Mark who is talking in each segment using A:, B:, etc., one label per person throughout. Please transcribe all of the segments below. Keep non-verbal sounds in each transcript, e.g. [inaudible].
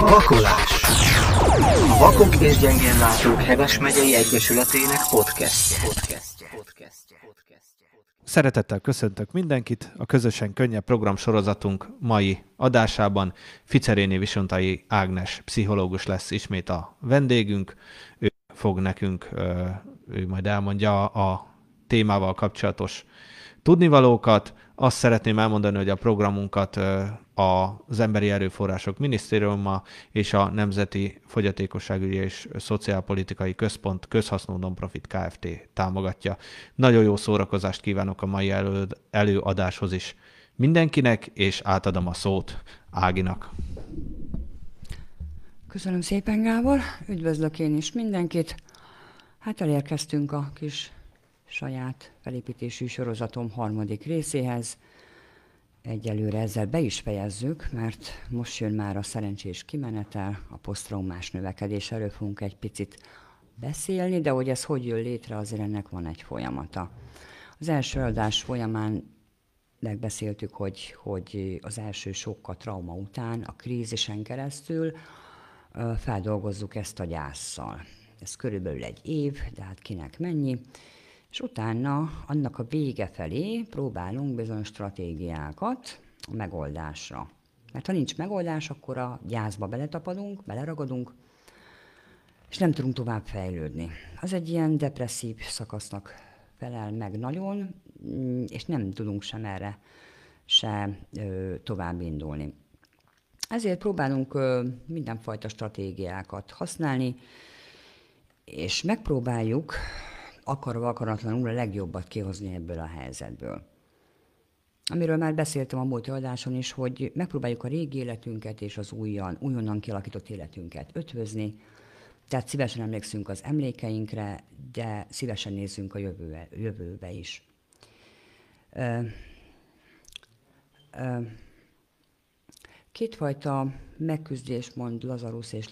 A: Vakolás A Vakok és Gyengén Látók Heves megyei Egyesületének podcastje. podcastje. podcastje.
B: Szeretettel köszöntök mindenkit a közösen könnyebb program sorozatunk mai adásában. Ficeréni Visontai Ágnes pszichológus lesz ismét a vendégünk. Ő fog nekünk, ő majd elmondja a témával kapcsolatos tudnivalókat. Azt szeretném elmondani, hogy a programunkat az Emberi Erőforrások Minisztériuma és a Nemzeti Fogyatékosságügyi és Szociálpolitikai Központ közhasznú nonprofit Kft. támogatja. Nagyon jó szórakozást kívánok a mai elő, előadáshoz is mindenkinek, és átadom a szót Áginak.
C: Köszönöm szépen, Gábor. Üdvözlök én is mindenkit. Hát elérkeztünk a kis saját felépítésű sorozatom harmadik részéhez. Egyelőre ezzel be is fejezzük, mert most jön már a szerencsés kimenetel, a posztraumás növekedés. Erről fogunk egy picit beszélni, de hogy ez hogy jön létre, azért ennek van egy folyamata. Az első adás folyamán megbeszéltük, hogy, hogy az első sokkal trauma után, a krízisen keresztül feldolgozzuk ezt a gyászsal. Ez körülbelül egy év, de hát kinek mennyi és utána annak a vége felé próbálunk bizonyos stratégiákat a megoldásra. Mert ha nincs megoldás, akkor a gyászba beletapadunk, beleragadunk, és nem tudunk tovább fejlődni. Az egy ilyen depresszív szakasznak felel meg nagyon, és nem tudunk sem erre se ö, tovább indulni. Ezért próbálunk ö, mindenfajta stratégiákat használni, és megpróbáljuk akarva akaratlanul a legjobbat kihozni ebből a helyzetből. Amiről már beszéltem a múlt adáson is, hogy megpróbáljuk a régi életünket és az újan, újonnan kialakított életünket ötvözni, tehát szívesen emlékszünk az emlékeinkre, de szívesen nézzünk a jövőbe, jövőbe is. Ö, ö, Kétfajta megküzdés mond Lazarus és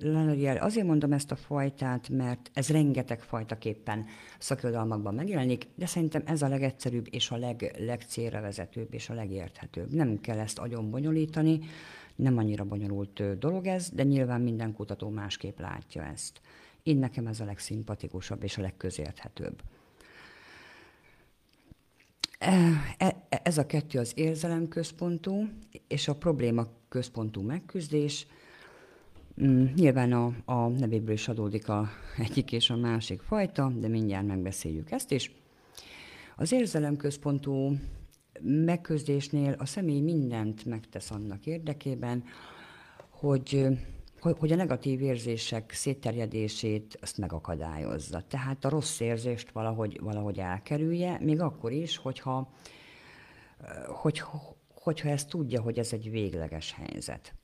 C: Lanariel. Azért mondom ezt a fajtát, mert ez rengeteg fajtaképpen szakirodalmakban megjelenik, de szerintem ez a legegyszerűbb és a leg, legcélra vezetőbb és a legérthetőbb. Nem kell ezt agyon bonyolítani, nem annyira bonyolult dolog ez, de nyilván minden kutató másképp látja ezt. Én nekem ez a legszimpatikusabb és a legközérthetőbb. E, e, ez a kettő az érzelemközpontú és a probléma központú megküzdés. Mm, nyilván a, a nevéből is adódik a egyik és a másik fajta, de mindjárt megbeszéljük ezt is. Az érzelemközpontú megküzdésnél a személy mindent megtesz annak érdekében, hogy hogy a negatív érzések szétterjedését azt megakadályozza. Tehát a rossz érzést valahogy, valahogy elkerülje, még akkor is, hogyha, hogy, hogyha ezt tudja, hogy ez egy végleges helyzet.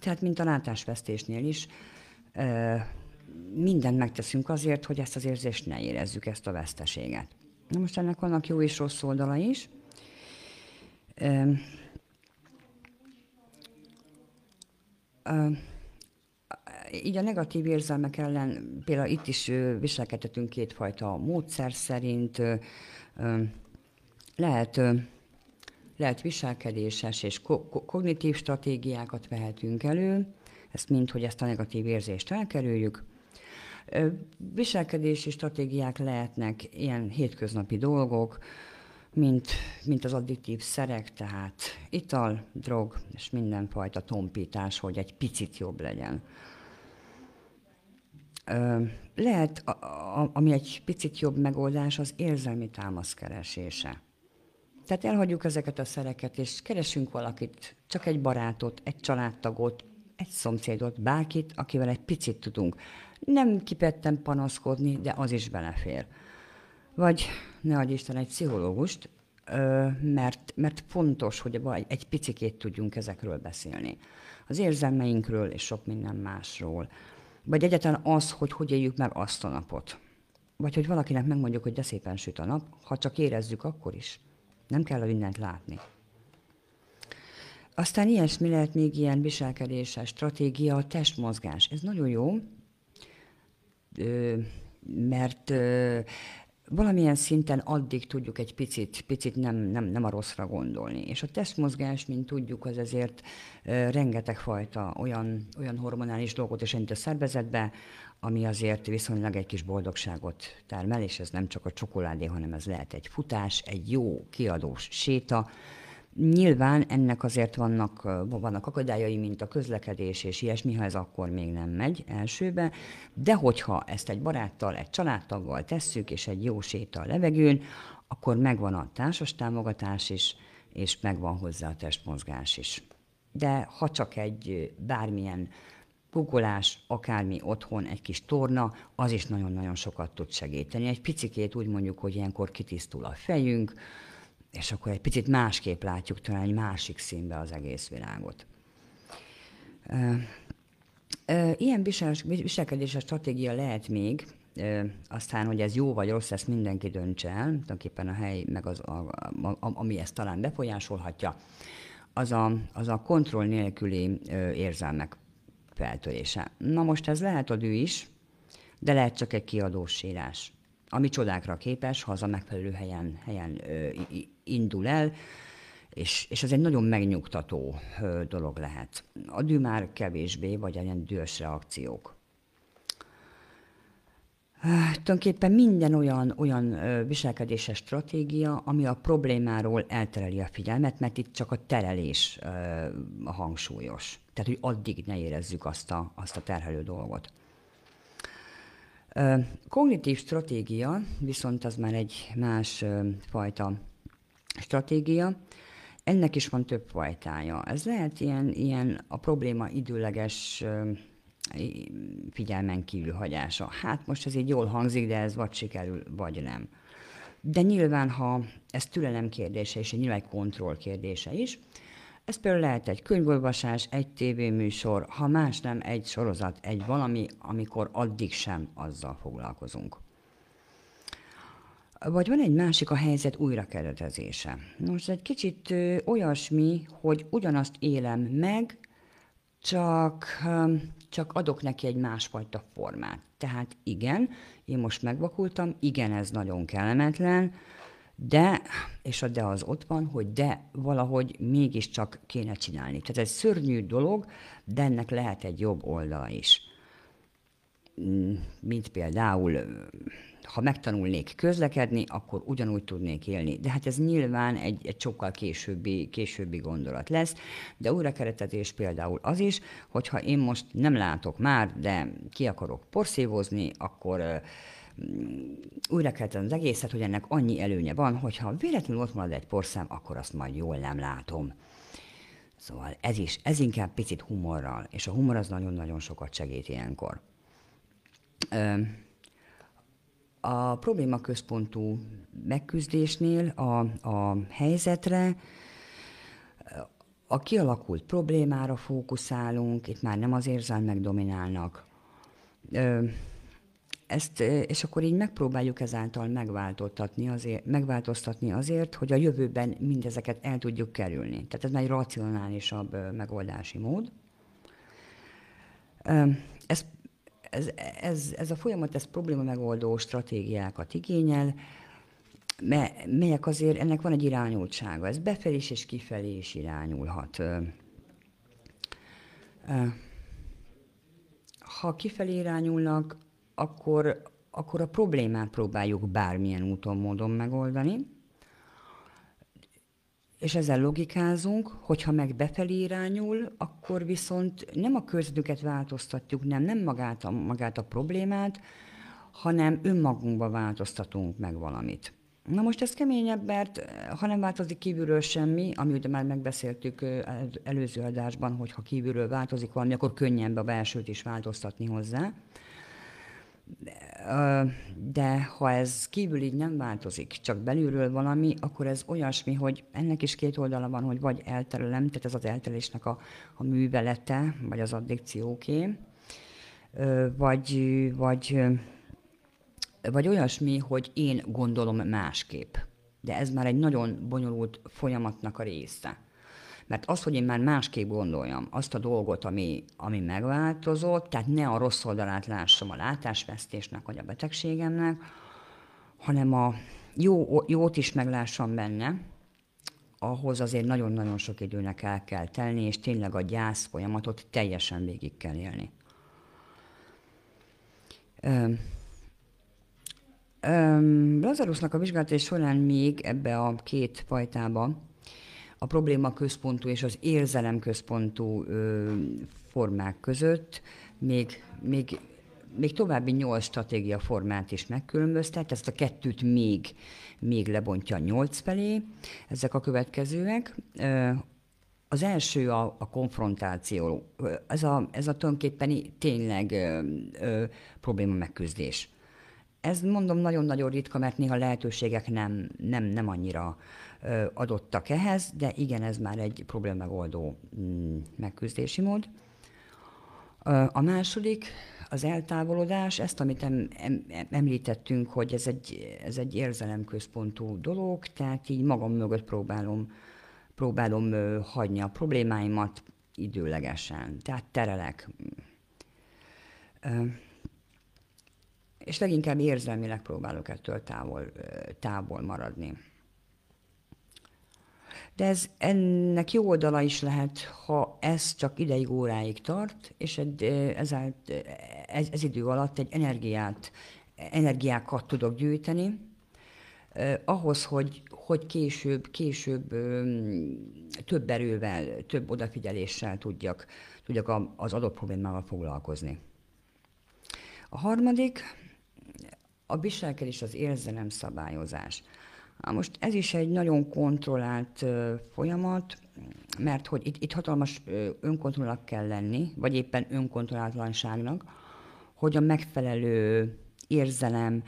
C: Tehát, mint a látásvesztésnél is, mindent megteszünk azért, hogy ezt az érzést ne érezzük, ezt a veszteséget. Na most ennek vannak jó és rossz oldala is így a negatív érzelmek ellen például itt is viselkedhetünk kétfajta módszer szerint. Lehet, lehet viselkedéses és ko- kognitív stratégiákat vehetünk elő, ezt mind, hogy ezt a negatív érzést elkerüljük. Viselkedési stratégiák lehetnek ilyen hétköznapi dolgok, mint, mint az addiktív szerek, tehát ital, drog és mindenfajta tompítás, hogy egy picit jobb legyen. Lehet, ami egy picit jobb megoldás, az érzelmi támasz keresése. Tehát elhagyjuk ezeket a szereket, és keresünk valakit, csak egy barátot, egy családtagot, egy szomszédot, bárkit, akivel egy picit tudunk. Nem kipetten panaszkodni, de az is belefér. Vagy ne adj Isten egy pszichológust, mert, mert fontos, hogy egy picikét tudjunk ezekről beszélni. Az érzelmeinkről és sok minden másról. Vagy egyáltalán az, hogy hogy éljük meg azt a napot. Vagy hogy valakinek megmondjuk, hogy de szépen süt a nap, ha csak érezzük, akkor is. Nem kell a mindent látni. Aztán ilyesmi lehet még ilyen viselkedéses stratégia, testmozgás. Ez nagyon jó, mert valamilyen szinten addig tudjuk egy picit, picit nem, nem, nem a rosszra gondolni. És a testmozgás, mint tudjuk, az ezért rengeteg fajta olyan, olyan hormonális dolgot is a szervezetbe, ami azért viszonylag egy kis boldogságot termel, és ez nem csak a csokoládé, hanem ez lehet egy futás, egy jó kiadós séta, Nyilván ennek azért vannak, vannak akadályai, mint a közlekedés és ilyesmi, ha ez akkor még nem megy elsőbe, de hogyha ezt egy baráttal, egy családtaggal tesszük, és egy jó séta a levegőn, akkor megvan a társas támogatás is, és megvan hozzá a testmozgás is. De ha csak egy bármilyen googolás, akármi otthon, egy kis torna, az is nagyon-nagyon sokat tud segíteni. Egy picikét úgy mondjuk, hogy ilyenkor kitisztul a fejünk, és akkor egy picit másképp látjuk talán egy másik színbe az egész világot. Ilyen viselkedési stratégia lehet még, aztán, hogy ez jó vagy rossz, ezt mindenki döntse el, tulajdonképpen a hely, meg az, a, a, ami ezt talán befolyásolhatja, az a, az a kontroll nélküli érzelmek feltörése. Na most ez lehet a dű is, de lehet csak egy kiadós sírás, ami csodákra képes, ha az a megfelelő helyen, helyen ö, indul el, és, és ez egy nagyon megnyugtató dolog lehet. A dű már kevésbé, vagy ilyen dühös reakciók. Tulajdonképpen minden olyan, olyan viselkedéses stratégia, ami a problémáról eltereli a figyelmet, mert itt csak a terelés a hangsúlyos. Tehát, hogy addig ne érezzük azt a, azt a terhelő dolgot. Kognitív stratégia viszont az már egy más fajta stratégia. Ennek is van több fajtája. Ez lehet ilyen, ilyen a probléma időleges figyelmen kívül hagyása. Hát most ez így jól hangzik, de ez vagy sikerül, vagy nem. De nyilván, ha ez türelem kérdése és nyilván egy kontroll kérdése is, ez például lehet egy könyvolvasás, egy tévéműsor, ha más nem, egy sorozat, egy valami, amikor addig sem azzal foglalkozunk. Vagy van egy másik a helyzet újrakeretezése. Most egy kicsit ö, olyasmi, hogy ugyanazt élem meg, csak, ö, csak adok neki egy másfajta formát. Tehát igen, én most megvakultam, igen, ez nagyon kellemetlen, de, és a de az ott van, hogy de valahogy mégiscsak kéne csinálni. Tehát ez szörnyű dolog, de ennek lehet egy jobb oldala is. Mm, mint például, ha megtanulnék közlekedni, akkor ugyanúgy tudnék élni. De hát ez nyilván egy, egy sokkal későbbi, későbbi gondolat lesz. De újrakeretetés például az is, hogyha én most nem látok már, de ki akarok porszívozni, akkor újra kell az egészet, hogy ennek annyi előnye van, hogyha véletlenül ott marad egy porszám, akkor azt majd jól nem látom. Szóval ez is, ez inkább picit humorral, és a humor az nagyon-nagyon sokat segít ilyenkor. A probléma központú megküzdésnél a, a helyzetre, a kialakult problémára fókuszálunk, itt már nem az érzelmek dominálnak ezt, és akkor így megpróbáljuk ezáltal megváltoztatni azért, megváltoztatni azért, hogy a jövőben mindezeket el tudjuk kerülni. Tehát ez már egy racionálisabb megoldási mód. Ez, ez, ez, ez a folyamat, ez probléma megoldó stratégiákat igényel, melyek azért, ennek van egy irányultsága. Ez befelé és kifelé is irányulhat. Ha kifelé irányulnak, akkor, akkor a problémát próbáljuk bármilyen úton, módon megoldani, és ezzel logikázunk, hogyha meg befelé irányul, akkor viszont nem a közöttüket változtatjuk, nem, nem magát a, magát a problémát, hanem önmagunkba változtatunk meg valamit. Na most ez keményebb, mert ha nem változik kívülről semmi, ami ugye már megbeszéltük előző adásban, hogy ha kívülről változik valami, akkor könnyebb a belsőt is változtatni hozzá. De ha ez kívül így nem változik, csak belülről valami, akkor ez olyasmi, hogy ennek is két oldala van, hogy vagy elterelem, tehát ez az elterelésnek a, a művelete, vagy az addikcióké, vagy, vagy, vagy olyasmi, hogy én gondolom másképp. De ez már egy nagyon bonyolult folyamatnak a része. Mert az, hogy én már másképp gondoljam azt a dolgot, ami, ami megváltozott, tehát ne a rossz oldalát lássam a látásvesztésnek vagy a betegségemnek, hanem a jó, jót is meglássam benne, ahhoz azért nagyon-nagyon sok időnek el kell telni, és tényleg a gyász folyamatot teljesen végig kell élni. Lazarusnak a vizsgálatai során még ebbe a két fajtába a probléma központú és az érzelem központú formák között még, még, még további nyolc stratégia formát is megkülönböztet, ezt a kettőt még, még lebontja nyolc felé, ezek a következőek. Az első a, a konfrontáció. Ez a, ez a tulajdonképpen tényleg ö, ö, probléma megküzdés. Ez mondom nagyon-nagyon ritka, mert néha lehetőségek nem, nem, nem annyira adottak ehhez, de igen, ez már egy problémamegoldó mm, megküzdési mód. A második, az eltávolodás, ezt, amit em, em, említettünk, hogy ez egy, ez egy érzelemközpontú dolog, tehát így magam mögött próbálom, próbálom hagyni a problémáimat időlegesen, tehát terelek. És leginkább érzelmileg próbálok ettől távol, távol maradni. De ez ennek jó oldala is lehet, ha ez csak ideig, óráig tart, és egy, ez, ez, idő alatt egy energiát, energiákat tudok gyűjteni, ahhoz, hogy, hogy később, később több erővel, több odafigyeléssel tudjak, tudjak az adott problémával foglalkozni. A harmadik, a viselkedés, az érzelem szabályozás. Na most ez is egy nagyon kontrollált folyamat, mert hogy itt, itt hatalmas önkontrollnak kell lenni, vagy éppen önkontrollátlanságnak, hogy a megfelelő érzelem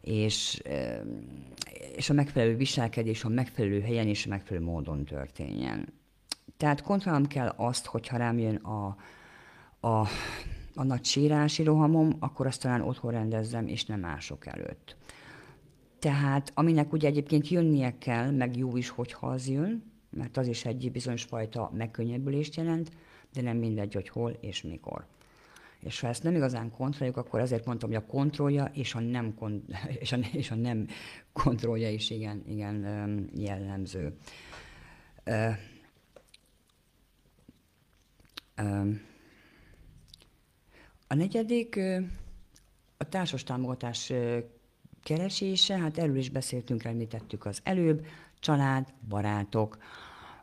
C: és, és a megfelelő viselkedés a megfelelő helyen és a megfelelő módon történjen. Tehát kontrollálnom kell azt, hogyha rám jön a, a, a nagy sírási rohamom, akkor azt talán otthon rendezzem, és nem mások előtt. Tehát aminek ugye egyébként jönnie kell, meg jó is, hogyha az jön, mert az is egy bizonyos fajta megkönnyebbülést jelent, de nem mindegy, hogy hol és mikor. És ha ezt nem igazán kontrolljuk, akkor azért mondtam, hogy a kontrollja és a nem, kon- [laughs] és a, és a nem kontrollja is igen, igen jellemző. A negyedik a társas támogatás keresése, hát erről is beszéltünk, említettük az előbb, család, barátok,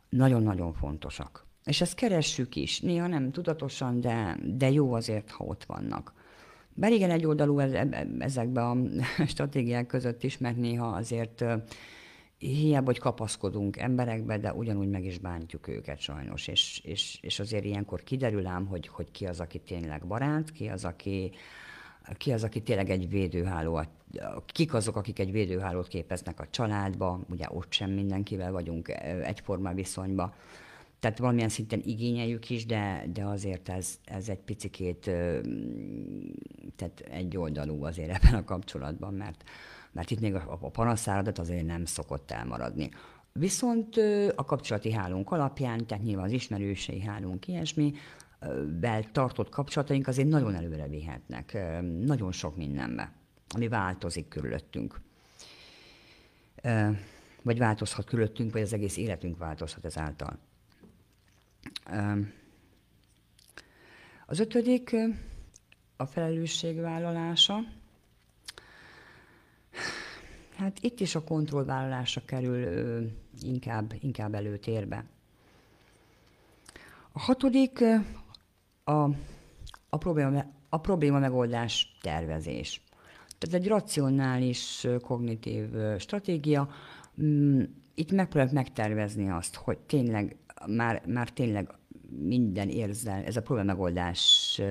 C: nagyon-nagyon fontosak. És ezt keressük is, néha nem tudatosan, de, de jó azért, ha ott vannak. Bár igen, egy oldalú ezekben a [laughs] stratégiák között is, mert néha azért hiába, hogy kapaszkodunk emberekbe, de ugyanúgy meg is bántjuk őket sajnos, és, és, és azért ilyenkor kiderül ám, hogy, hogy ki az, aki tényleg barát, ki az, aki, ki az, aki tényleg egy védőháló, kik azok, akik egy védőhálót képeznek a családba, ugye ott sem mindenkivel vagyunk egyforma viszonyba. Tehát valamilyen szinten igényeljük is, de, de azért ez, ez egy picikét tehát egy oldalú azért ebben a kapcsolatban, mert, mert itt még a, a panaszáradat azért nem szokott elmaradni. Viszont a kapcsolati hálónk alapján, tehát nyilván az ismerősei hálónk ilyesmi, vel tartott kapcsolataink azért nagyon előre vihetnek, nagyon sok mindenbe, ami változik körülöttünk. Vagy változhat körülöttünk, vagy az egész életünk változhat ezáltal. Az ötödik a felelősségvállalása. Hát itt is a kontrollvállalása kerül inkább, inkább előtérbe. A hatodik a, a, probléma, a probléma megoldás tervezés. Tehát egy racionális kognitív stratégia. Mm, itt megpróbálok megtervezni azt, hogy tényleg már, már tényleg minden érzel, ez a probléma megoldás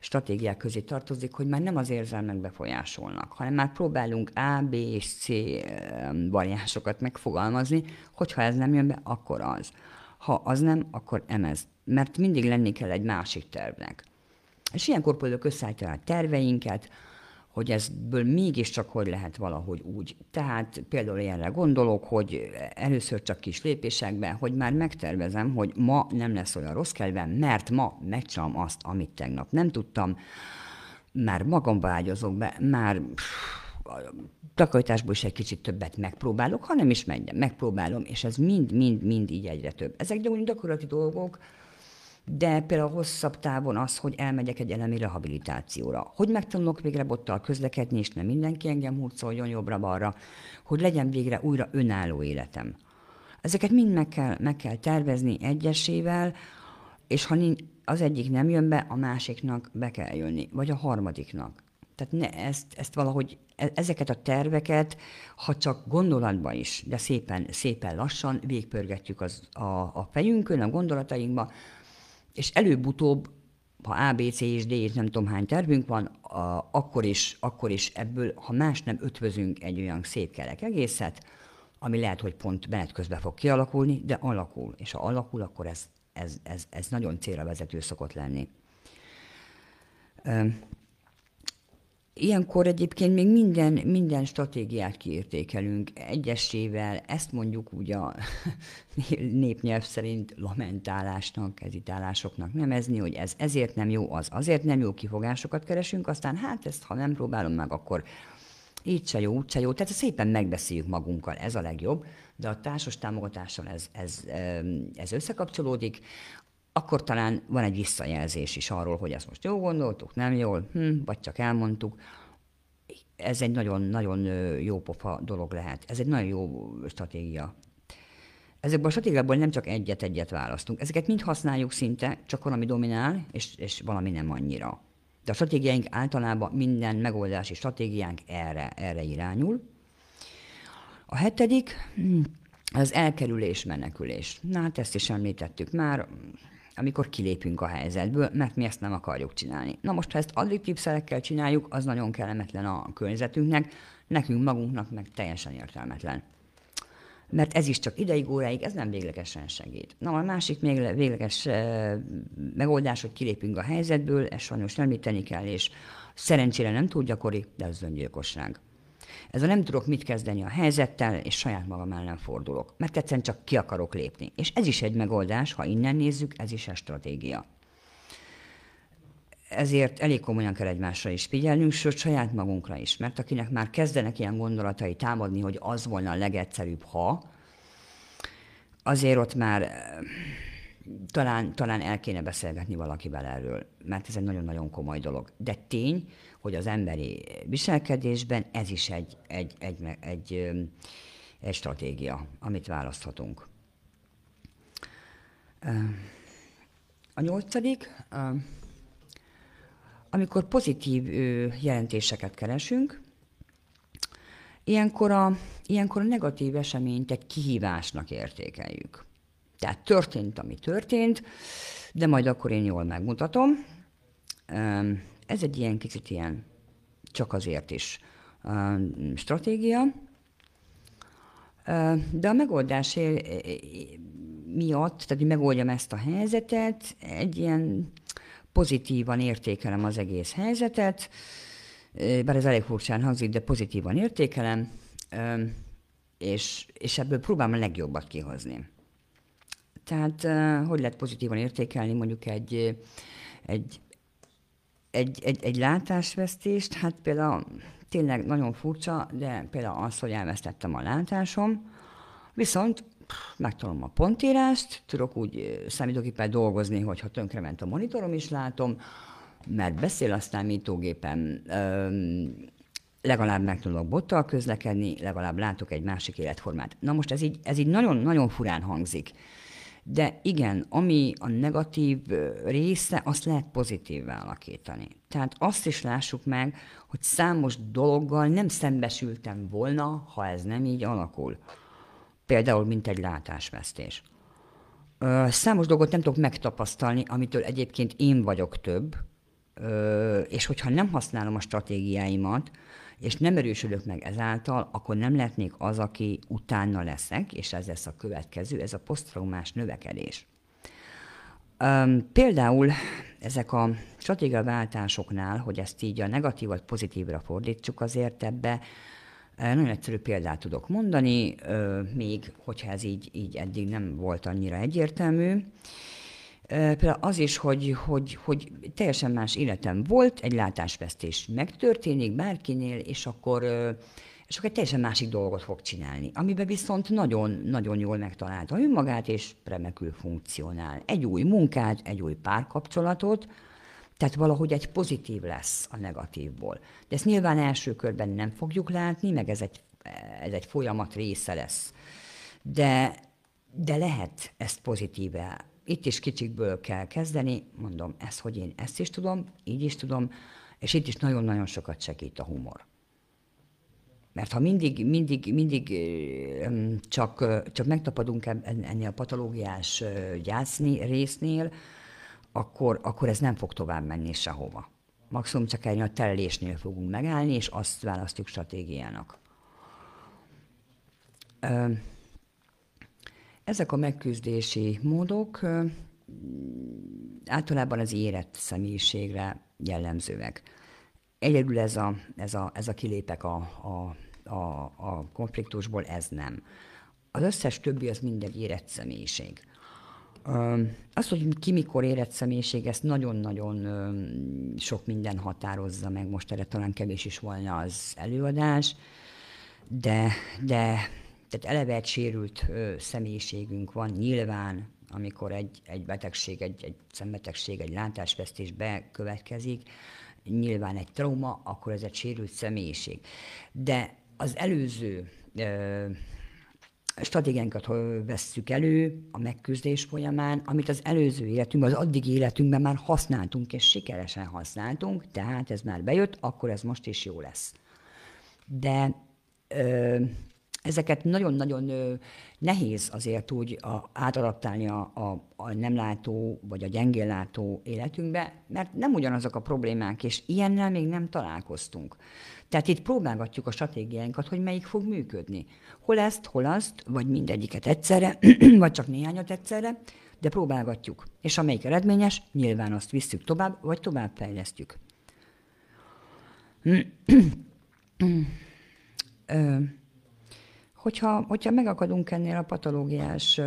C: stratégiák közé tartozik, hogy már nem az érzelmek befolyásolnak, hanem már próbálunk A, B és C variánsokat megfogalmazni, hogyha ez nem jön be, akkor az. Ha az nem, akkor emez. Mert mindig lenni kell egy másik tervnek. És ilyenkor próbáljuk összeállítani a terveinket, hogy ezből mégiscsak hogy lehet valahogy úgy. Tehát például ilyenre gondolok, hogy először csak kis lépésekben, hogy már megtervezem, hogy ma nem lesz olyan rossz kedvem, mert ma megcsinálom azt, amit tegnap nem tudtam, már magamba ágyazok be, már pff, takarításból is egy kicsit többet megpróbálok, ha nem is menjen, megpróbálom, és ez mind-mind-mind így egyre több. Ezek gyakorlati dolgok, de például hosszabb távon az, hogy elmegyek egy elemi rehabilitációra, hogy megtanulok végre bottal közlekedni, és nem mindenki engem hurcoljon jobbra-balra, hogy legyen végre újra önálló életem. Ezeket mind meg kell, meg kell tervezni egyesével, és ha az egyik nem jön be, a másiknak be kell jönni, vagy a harmadiknak. Tehát ne, ezt, ezt valahogy, e, ezeket a terveket, ha csak gondolatban is, de szépen, szépen lassan végpörgetjük az, a, a fejünkön, a gondolatainkba, és előbb-utóbb, ha A, B, C és D és nem tudom hány tervünk van, a, akkor, is, akkor is ebből, ha más nem ötvözünk egy olyan szép kerek egészet, ami lehet, hogy pont menet közben fog kialakulni, de alakul. És ha alakul, akkor ez, ez, ez, ez nagyon célra vezető szokott lenni. Ilyenkor egyébként még minden, minden stratégiát kiértékelünk egyesével, ezt mondjuk úgy a [laughs] népnyelv szerint lamentálásnak, kezitálásoknak nevezni, hogy ez ezért nem jó, az azért nem jó, kifogásokat keresünk, aztán hát ezt, ha nem próbálom meg, akkor így se jó, úgy se jó. Tehát szépen megbeszéljük magunkkal, ez a legjobb, de a társas támogatással ez, ez, ez összekapcsolódik akkor talán van egy visszajelzés is arról, hogy ezt most jól gondoltuk, nem jól, hm, vagy csak elmondtuk. Ez egy nagyon-nagyon jó pofa dolog lehet. Ez egy nagyon jó stratégia. Ezekből a stratégiákból nem csak egyet-egyet választunk. Ezeket mind használjuk szinte, csak valami dominál, és, és valami nem annyira. De a stratégiáink általában minden megoldási stratégiánk erre, erre irányul. A hetedik, hm, az elkerülés, menekülés. Na hát ezt is említettük már, amikor kilépünk a helyzetből, mert mi ezt nem akarjuk csinálni. Na most, ha ezt addiktív szerekkel csináljuk, az nagyon kellemetlen a környezetünknek, nekünk magunknak meg teljesen értelmetlen. Mert ez is csak ideig, óráig, ez nem véglegesen segít. Na, a másik még végleges e, megoldás, hogy kilépünk a helyzetből, ezt sajnos említeni kell, és szerencsére nem túl gyakori, de ez öngyilkosság. Ez a nem tudok mit kezdeni a helyzettel, és saját magam ellen fordulok, mert egyszerűen csak ki akarok lépni. És ez is egy megoldás, ha innen nézzük, ez is egy stratégia. Ezért elég komolyan kell egymásra is figyelnünk, sőt saját magunkra is, mert akinek már kezdenek ilyen gondolatai támadni, hogy az volna a legegyszerűbb, ha, azért ott már talán, talán el kéne beszélgetni valakivel erről, mert ez egy nagyon-nagyon komoly dolog. De tény, hogy az emberi viselkedésben ez is egy, egy, egy, egy, egy, egy stratégia, amit választhatunk. A nyolcadik, amikor pozitív jelentéseket keresünk, ilyenkor a, ilyenkor a negatív eseményt egy kihívásnak értékeljük. Tehát történt, ami történt, de majd akkor én jól megmutatom. Ez egy ilyen kicsit ilyen csak azért is stratégia. De a megoldás miatt, tehát hogy megoldjam ezt a helyzetet, egy ilyen pozitívan értékelem az egész helyzetet, bár ez elég furcsán hangzik, de pozitívan értékelem, és, és ebből próbálom a legjobbat kihozni. Tehát hogy lehet pozitívan értékelni mondjuk egy, egy, egy, egy, egy látásvesztést? Hát például tényleg nagyon furcsa, de például az, hogy elvesztettem a látásom, viszont megtanulom a pontírást, tudok úgy számítógéppel dolgozni, hogyha tönkrement a monitorom is látom, mert beszél a számítógépem, legalább meg tudok bottal közlekedni, legalább látok egy másik életformát. Na most ez így, ez így nagyon, nagyon furán hangzik. De igen, ami a negatív része, azt lehet pozitívvá alakítani. Tehát azt is lássuk meg, hogy számos dologgal nem szembesültem volna, ha ez nem így alakul. Például, mint egy látásvesztés. Számos dolgot nem tudok megtapasztalni, amitől egyébként én vagyok több, és hogyha nem használom a stratégiáimat, és nem erősödök meg ezáltal, akkor nem lehetnék az, aki utána leszek, és ez lesz a következő, ez a posztraumás növekedés. Például ezek a stratégiaváltásoknál, hogy ezt így a negatívat pozitívra fordítsuk, azért ebbe nagyon egyszerű példát tudok mondani, még hogyha ez így, így eddig nem volt annyira egyértelmű. Például az is, hogy, hogy, hogy teljesen más életem volt, egy látásvesztés megtörténik bárkinél, és akkor, és akkor egy teljesen másik dolgot fog csinálni, amiben viszont nagyon-nagyon jól megtalálta önmagát, és remekül funkcionál. Egy új munkát, egy új párkapcsolatot, tehát valahogy egy pozitív lesz a negatívból. De ezt nyilván első körben nem fogjuk látni, meg ez egy, ez egy folyamat része lesz. De, de lehet ezt pozitíve. Itt is kicsikből kell kezdeni, mondom, ez, hogy én ezt is tudom, így is tudom, és itt is nagyon-nagyon sokat segít a humor. Mert ha mindig, mindig, mindig csak, csak megtapadunk ennél a patológiás gyászni résznél, akkor, akkor ez nem fog tovább menni sehova. Maximum csak egy a telelésnél fogunk megállni, és azt választjuk stratégiának. Ezek a megküzdési módok általában az érett személyiségre jellemzőek. Egyedül ez a, ez a, ez a kilépek a, a, a, a konfliktusból, ez nem. Az összes többi az mindegy érett személyiség. Az, hogy ki mikor érett személyiség, ezt nagyon-nagyon sok minden határozza meg. Most erre talán kevés is volna az előadás, de, de tehát eleve egy sérült személyiségünk van, nyilván, amikor egy, egy betegség, egy, egy szembetegség, egy látásvesztés bekövetkezik, nyilván egy trauma, akkor ez egy sérült személyiség. De az előző stratégiánkat vesszük elő a megküzdés folyamán, amit az előző életünkben, az addigi életünkben már használtunk, és sikeresen használtunk, tehát ez már bejött, akkor ez most is jó lesz. De ö, ezeket nagyon-nagyon nehéz azért úgy a, átadaptálni a, a, a nem látó vagy a gyengén látó életünkbe, mert nem ugyanazok a problémák, és ilyennel még nem találkoztunk. Tehát itt próbálgatjuk a stratégiáinkat, hogy melyik fog működni. Hol ezt, hol azt, vagy mindegyiket egyszerre, [clears throat] vagy csak néhányat egyszerre, de próbálgatjuk. És amelyik eredményes, nyilván azt visszük tovább, vagy tovább fejlesztjük. [clears throat] hogyha, hogyha megakadunk ennél a patológiás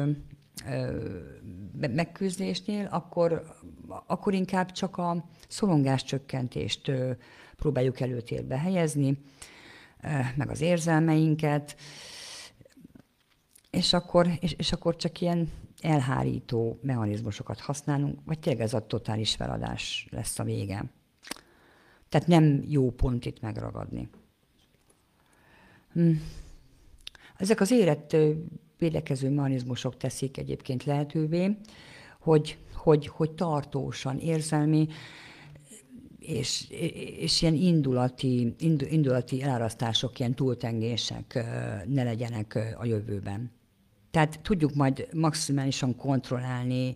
C: megküzdésnél, akkor, akkor inkább csak a szorongás csökkentést próbáljuk előtérbe helyezni, meg az érzelmeinket, és akkor, és, és akkor csak ilyen elhárító mechanizmusokat használunk, vagy tényleg ez a totális feladás lesz a vége. Tehát nem jó pont itt megragadni. Hm. Ezek az érett védekező mechanizmusok teszik egyébként lehetővé, hogy, hogy, hogy tartósan, érzelmi és, és ilyen indulati, indulati elárasztások, ilyen túltengések ne legyenek a jövőben. Tehát tudjuk majd maximálisan kontrollálni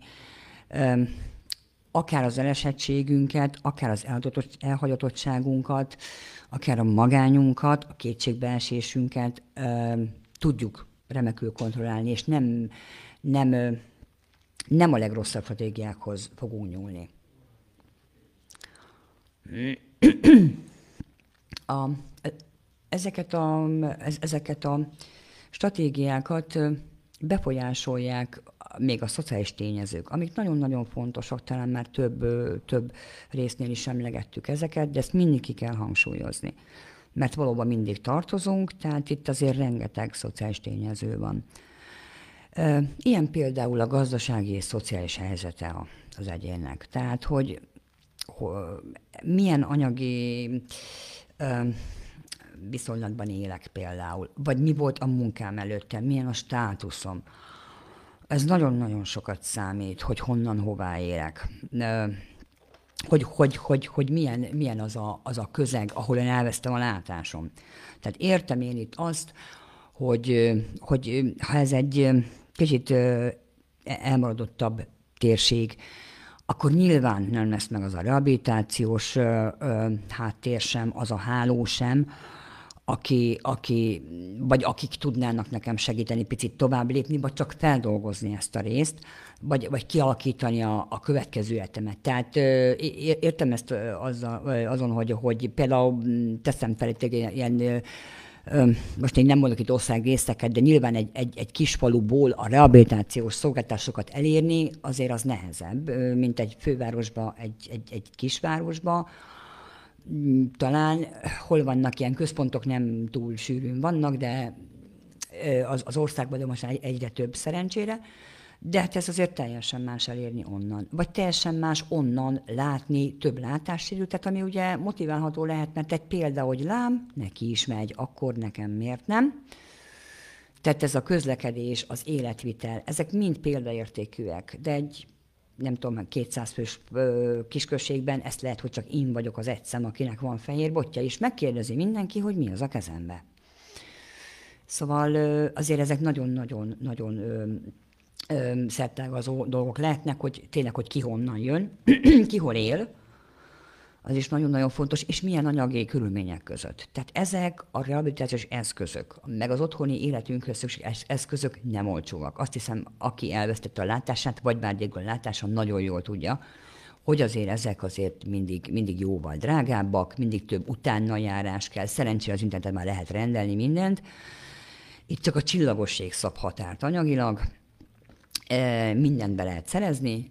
C: akár az elesettségünket, akár az elhagyatottságunkat, akár a magányunkat, a kétségbeesésünket tudjuk remekül kontrollálni, és nem, nem, nem a legrosszabb stratégiákhoz fogunk nyúlni. A, ezeket, a, ezeket a stratégiákat befolyásolják még a szociális tényezők, amik nagyon-nagyon fontosak, talán már több, több résznél is emlegettük ezeket, de ezt mindig ki kell hangsúlyozni. Mert valóban mindig tartozunk, tehát itt azért rengeteg szociális tényező van. Ilyen például a gazdasági és szociális helyzete az egyének. Tehát, hogy milyen anyagi viszonylatban élek például, vagy mi volt a munkám előtte, milyen a státuszom. Ez nagyon-nagyon sokat számít, hogy honnan, hová érek. Hogy, hogy, hogy, hogy milyen, milyen az, a, az a közeg, ahol én elvesztem a látásom. Tehát értem én itt azt, hogy, hogy ha ez egy kicsit elmaradottabb térség, akkor nyilván nem lesz meg az a rehabilitációs háttér sem, az a háló sem, aki, aki, vagy akik tudnának nekem segíteni picit tovább lépni, vagy csak feldolgozni ezt a részt, vagy, vagy kialakítani a, a következő életemet. Tehát ö, értem ezt azzal, azon, hogy, hogy például teszem fel egy ilyen most én nem mondok itt országrészeket, de nyilván egy, egy, egy kisfaluból a rehabilitációs szolgáltásokat elérni azért az nehezebb, mint egy fővárosba, egy, egy, egy kisvárosba. Mm, talán hol vannak ilyen központok, nem túl sűrűn vannak, de az, az országban de most egyre több szerencsére. De hát ez azért teljesen más elérni onnan. Vagy teljesen más onnan látni több látássérültet, ami ugye motiválható lehet, mert egy példa, hogy lám, neki is megy, akkor nekem miért nem? Tehát ez a közlekedés, az életvitel, ezek mind példaértékűek, de egy nem tudom, 200 fős kisközségben ezt lehet, hogy csak én vagyok az egy szem, akinek van fehér botja, és megkérdezi mindenki, hogy mi az a kezembe. Szóval azért ezek nagyon-nagyon-nagyon szertágazó dolgok lehetnek, hogy tényleg, hogy ki honnan jön, [clears throat] ki hol él, az is nagyon-nagyon fontos, és milyen anyagi körülmények között. Tehát ezek a rehabilitációs eszközök, meg az otthoni életünkre szükséges eszközök nem olcsóak. Azt hiszem, aki elvesztette a látását, vagy bár a látása, nagyon jól tudja, hogy azért ezek azért mindig, mindig jóval drágábbak, mindig több utána járás kell. Szerencsére az interneten már lehet rendelni mindent. Itt csak a csillagosség szab határt anyagilag, mindent be lehet szerezni,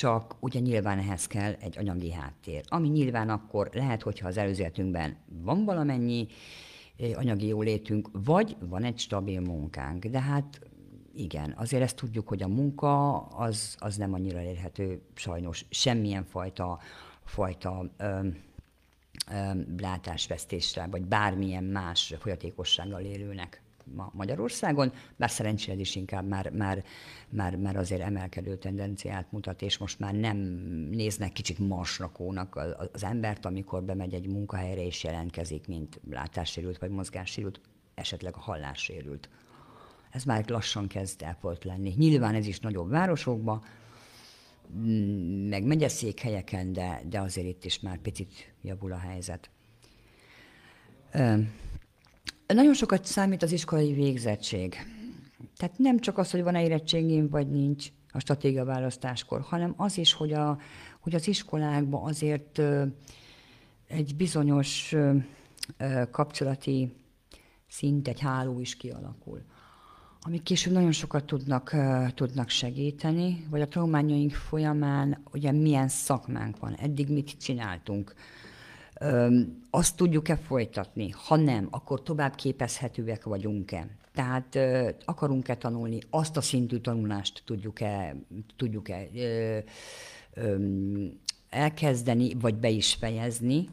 C: csak ugye nyilván ehhez kell egy anyagi háttér. Ami nyilván akkor lehet, hogyha az előző életünkben van valamennyi anyagi jólétünk, vagy van egy stabil munkánk. De hát igen, azért ezt tudjuk, hogy a munka az, az nem annyira elérhető sajnos semmilyen fajta, fajta ö, ö, látásvesztésre, vagy bármilyen más folyatékossággal élőnek ma Magyarországon, bár szerencsére is inkább már, már, már, már azért emelkedő tendenciát mutat, és most már nem néznek kicsit marsrakónak az embert, amikor bemegy egy munkahelyre és jelentkezik, mint látássérült vagy mozgássérült, esetleg a hallássérült. Ez már lassan kezd elfolt lenni. Nyilván ez is nagyobb városokban, meg megyeszékhelyeken, de, de azért itt is már picit javul a helyzet. Nagyon sokat számít az iskolai végzettség. Tehát nem csak az, hogy van-e érettségém, vagy nincs a stratégia választáskor, hanem az is, hogy, a, hogy az iskolákban azért egy bizonyos kapcsolati szint, egy háló is kialakul amik később nagyon sokat tudnak, tudnak segíteni, vagy a traumányaink folyamán ugye milyen szakmánk van, eddig mit csináltunk, azt tudjuk-e folytatni? Ha nem, akkor tovább képezhetőek vagyunk-e? Tehát akarunk-e tanulni, azt a szintű tanulást tudjuk-e, tudjuk-e elkezdeni, vagy be is fejezni,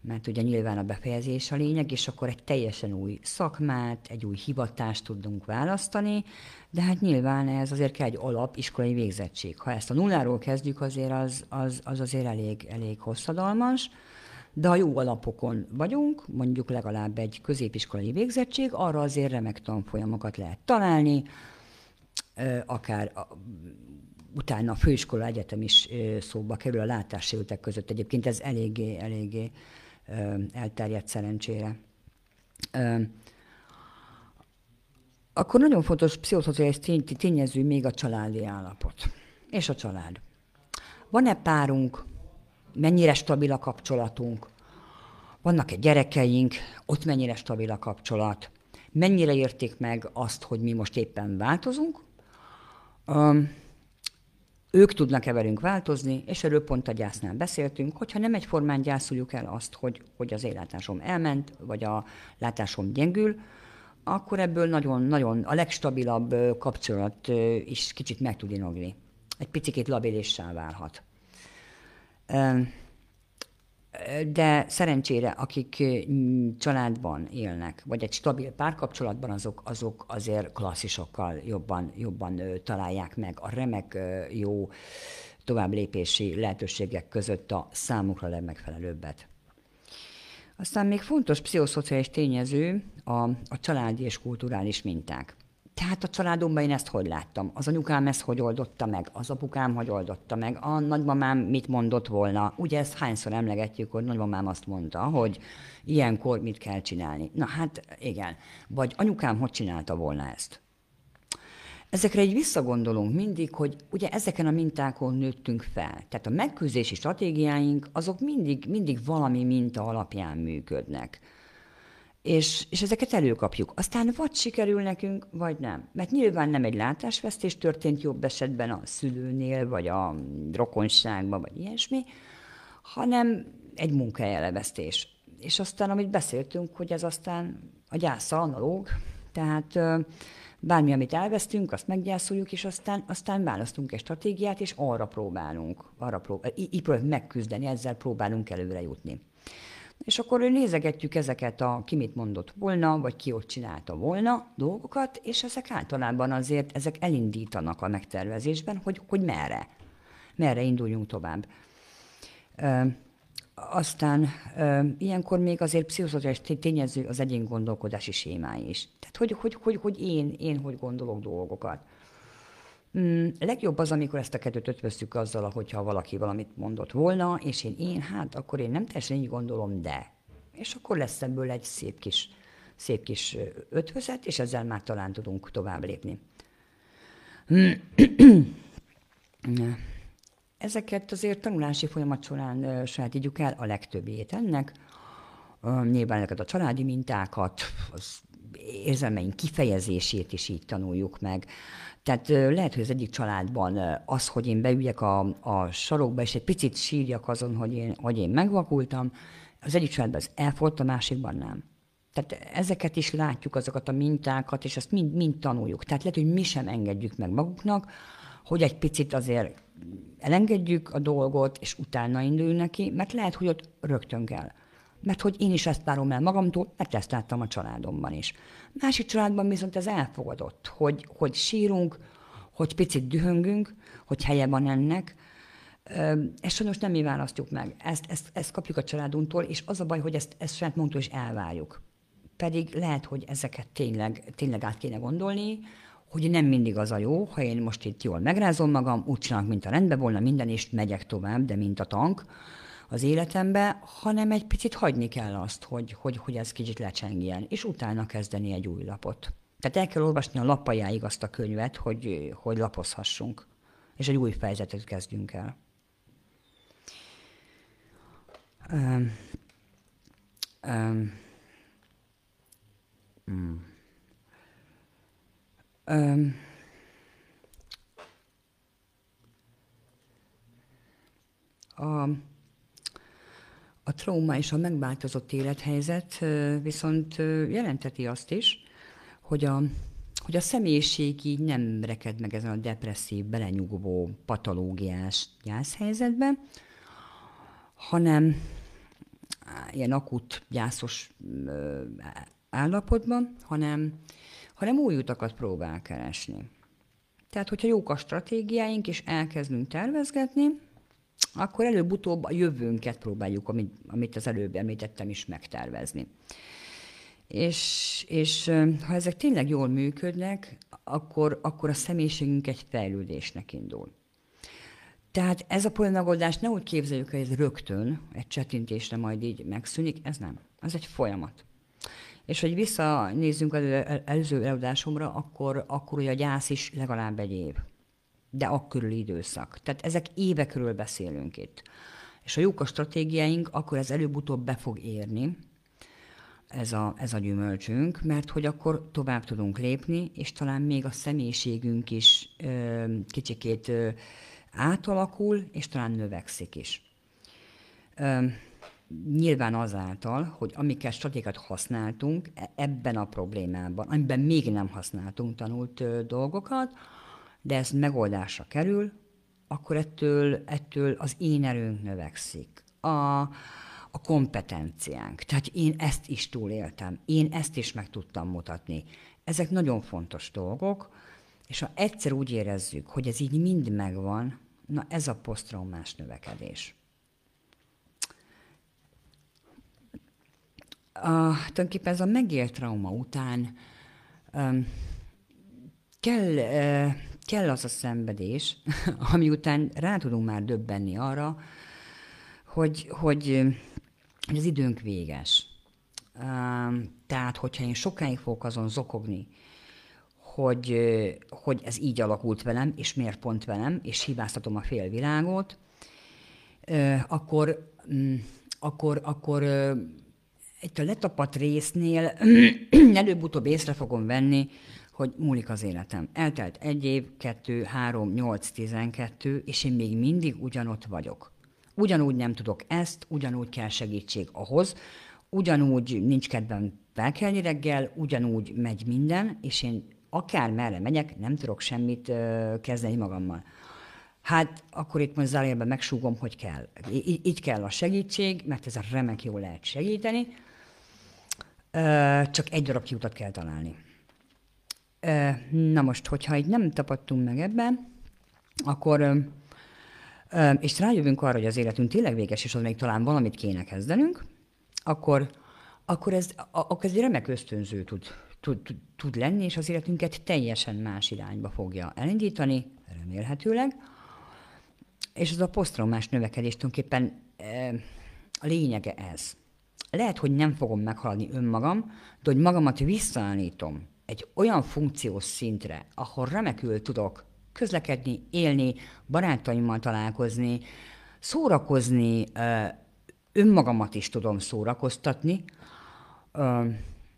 C: mert ugye nyilván a befejezés a lényeg, és akkor egy teljesen új szakmát, egy új hivatást tudunk választani, de hát nyilván ez azért kell egy alap iskolai végzettség. Ha ezt a nulláról kezdjük, azért az, az, az azért elég, elég hosszadalmas, de a jó alapokon vagyunk, mondjuk legalább egy középiskolai végzettség, arra azért remek tanfolyamokat lehet találni, akár utána a főiskola egyetem is szóba kerül a látássérültek között. Egyébként ez eléggé, eléggé elterjedt szerencsére. Akkor nagyon fontos pszichoszociális tényező még a családi állapot. És a család. Van-e párunk, mennyire stabil a kapcsolatunk, vannak-e gyerekeink, ott mennyire stabil a kapcsolat, mennyire érték meg azt, hogy mi most éppen változunk, um, ők tudnak-e velünk változni, és erről pont a gyásznál beszéltünk, hogyha nem egyformán gyászoljuk el azt, hogy, hogy az életásom elment, vagy a látásom gyengül, akkor ebből nagyon-nagyon a legstabilabb kapcsolat is kicsit meg tud inogni. Egy picit labilissá válhat de szerencsére, akik családban élnek, vagy egy stabil párkapcsolatban, azok, azok azért klasszisokkal jobban, jobban találják meg a remek jó továbblépési lehetőségek között a számukra legmegfelelőbbet. Aztán még fontos pszichoszociális tényező a, a családi és kulturális minták. Tehát a családomban én ezt hogy láttam? Az anyukám ezt hogy oldotta meg? Az apukám hogy oldotta meg? A nagymamám mit mondott volna? Ugye ezt hányszor emlegetjük, hogy nagymamám azt mondta, hogy ilyenkor mit kell csinálni? Na hát igen. Vagy anyukám hogy csinálta volna ezt? Ezekre egy visszagondolunk mindig, hogy ugye ezeken a mintákon nőttünk fel. Tehát a megküzdési stratégiáink azok mindig, mindig valami minta alapján működnek és, és ezeket előkapjuk. Aztán vagy sikerül nekünk, vagy nem. Mert nyilván nem egy látásvesztés történt jobb esetben a szülőnél, vagy a rokonságban, vagy ilyesmi, hanem egy munkahelyelemesztés. És aztán, amit beszéltünk, hogy ez aztán a gyásza analóg, tehát bármi, amit elvesztünk, azt meggyászoljuk, és aztán, aztán választunk egy stratégiát, és arra próbálunk, arra próbálunk, így próbálunk megküzdeni, ezzel próbálunk előre jutni. És akkor nézegetjük ezeket a ki mit mondott volna, vagy ki ott csinálta volna dolgokat, és ezek általában azért, ezek elindítanak a megtervezésben, hogy, hogy merre, merre induljunk tovább. Aztán ö, ilyenkor még azért pszichoszociális tényező az egyén gondolkodási sémái is. Tehát, hogy, hogy, hogy, hogy én, én hogy gondolok dolgokat. Mm, legjobb az, amikor ezt a kettőt ötvöztük azzal, hogyha valaki valamit mondott volna, és én, én, hát akkor én nem teljesen így gondolom, de. És akkor lesz ebből egy szép kis, szép kis ötvözet, és ezzel már talán tudunk tovább lépni. [clears throat] Ezeket azért tanulási folyamat során sajátítjuk el a legtöbbét ennek. Nyilván ezeket a családi mintákat, az érzelmeink kifejezését is így tanuljuk meg. Tehát lehet, hogy az egyik családban az, hogy én beüljek a, a sarokba, és egy picit sírjak azon, hogy én, hogy én megvakultam, az egyik családban ez elfolt, a másikban nem. Tehát ezeket is látjuk, azokat a mintákat, és ezt mind, mind tanuljuk. Tehát lehet, hogy mi sem engedjük meg maguknak, hogy egy picit azért elengedjük a dolgot, és utána indulj neki, mert lehet, hogy ott rögtön kell. Mert hogy én is ezt várom el magamtól, mert ezt láttam a családomban is. Másik családban viszont ez elfogadott, hogy, hogy sírunk, hogy picit dühöngünk, hogy helye van ennek, ezt sajnos nem mi választjuk meg. Ezt, ezt, ezt kapjuk a családunktól, és az a baj, hogy ezt, ezt saját magunktól is elvárjuk. Pedig lehet, hogy ezeket tényleg, tényleg át kéne gondolni, hogy nem mindig az a jó, ha én most itt jól megrázom magam, úgy csinálok, mint a rendben volna minden, és megyek tovább, de mint a tank az életembe, hanem egy picit hagyni kell azt, hogy, hogy, hogy ez kicsit lecsengjen, és utána kezdeni egy új lapot. Tehát el kell olvasni a lappajáig azt a könyvet, hogy, hogy lapozhassunk, és egy új fejezetet kezdjünk el. Um, um, um. Um, a, a trauma és a megváltozott élethelyzet viszont jelenteti azt is, hogy a, hogy a személyiség így nem reked meg ezen a depresszív, belenyugvó, patológiás gyászhelyzetben, hanem ilyen akut gyászos állapotban, hanem hanem új utakat próbál keresni. Tehát, hogyha jók a stratégiáink, és elkezdünk tervezgetni, akkor előbb-utóbb a jövőnket próbáljuk, amit, amit az előbb említettem is megtervezni. És, és ha ezek tényleg jól működnek, akkor, akkor a személyiségünk egy fejlődésnek indul. Tehát ez a problémagoldás ne úgy képzeljük, hogy ez rögtön egy csetintésre majd így megszűnik, ez nem. Ez egy folyamat. És hogy visszanézzünk az előző előadásomra, akkor, akkor ugye a gyász is legalább egy év. De akkörül időszak. Tehát ezek évekről beszélünk itt. És ha jók a stratégiáink, akkor ez előbb-utóbb be fog érni, ez a, ez a gyümölcsünk, mert hogy akkor tovább tudunk lépni, és talán még a személyiségünk is ö, kicsikét ö, átalakul, és talán növekszik is. Ö, nyilván azáltal, hogy amiket stratégiát használtunk e- ebben a problémában, amiben még nem használtunk tanult ö, dolgokat, de ez megoldásra kerül, akkor ettől, ettől az én erőnk növekszik. A, a kompetenciánk. Tehát én ezt is túléltem, én ezt is meg tudtam mutatni. Ezek nagyon fontos dolgok, és ha egyszer úgy érezzük, hogy ez így mind megvan, na ez a posztraumás növekedés. a, tulajdonképpen ez a megélt trauma után um, kell, uh, kell az a szenvedés, [laughs] ami után rá tudunk már döbbenni arra, hogy, hogy, hogy az időnk véges. Tehát, hogyha én sokáig fogok azon zokogni, hogy, hogy ez így alakult velem, és miért pont velem, és hibáztatom a félvilágot, akkor, akkor, akkor itt a letapadt résznél [clears throat] előbb-utóbb észre fogom venni, hogy múlik az életem. Eltelt egy év, kettő, három, nyolc, tizenkettő, és én még mindig ugyanott vagyok. Ugyanúgy nem tudok ezt, ugyanúgy kell segítség ahhoz, ugyanúgy nincs kedvem felkelni reggel, ugyanúgy megy minden, és én akár merre megyek, nem tudok semmit uh, kezdeni magammal. Hát akkor itt most zárójelben megsúgom, hogy kell. Így kell a segítség, mert ez a remek jól lehet segíteni. Uh, csak egy darab kiutat kell találni. Na most, hogyha így nem tapadtunk meg ebben, akkor és rájövünk arra, hogy az életünk tényleg véges, és az még talán valamit kéne kezdenünk, akkor, akkor, ez, akkor ez egy remek ösztönző tud, tud, tud, lenni, és az életünket teljesen más irányba fogja elindítani, remélhetőleg. És ez a posztraumás növekedés tulajdonképpen a lényege ez. Lehet, hogy nem fogom meghaladni önmagam, de hogy magamat visszaállítom egy olyan funkciós szintre, ahol remekül tudok közlekedni, élni, barátaimmal találkozni, szórakozni, önmagamat is tudom szórakoztatni,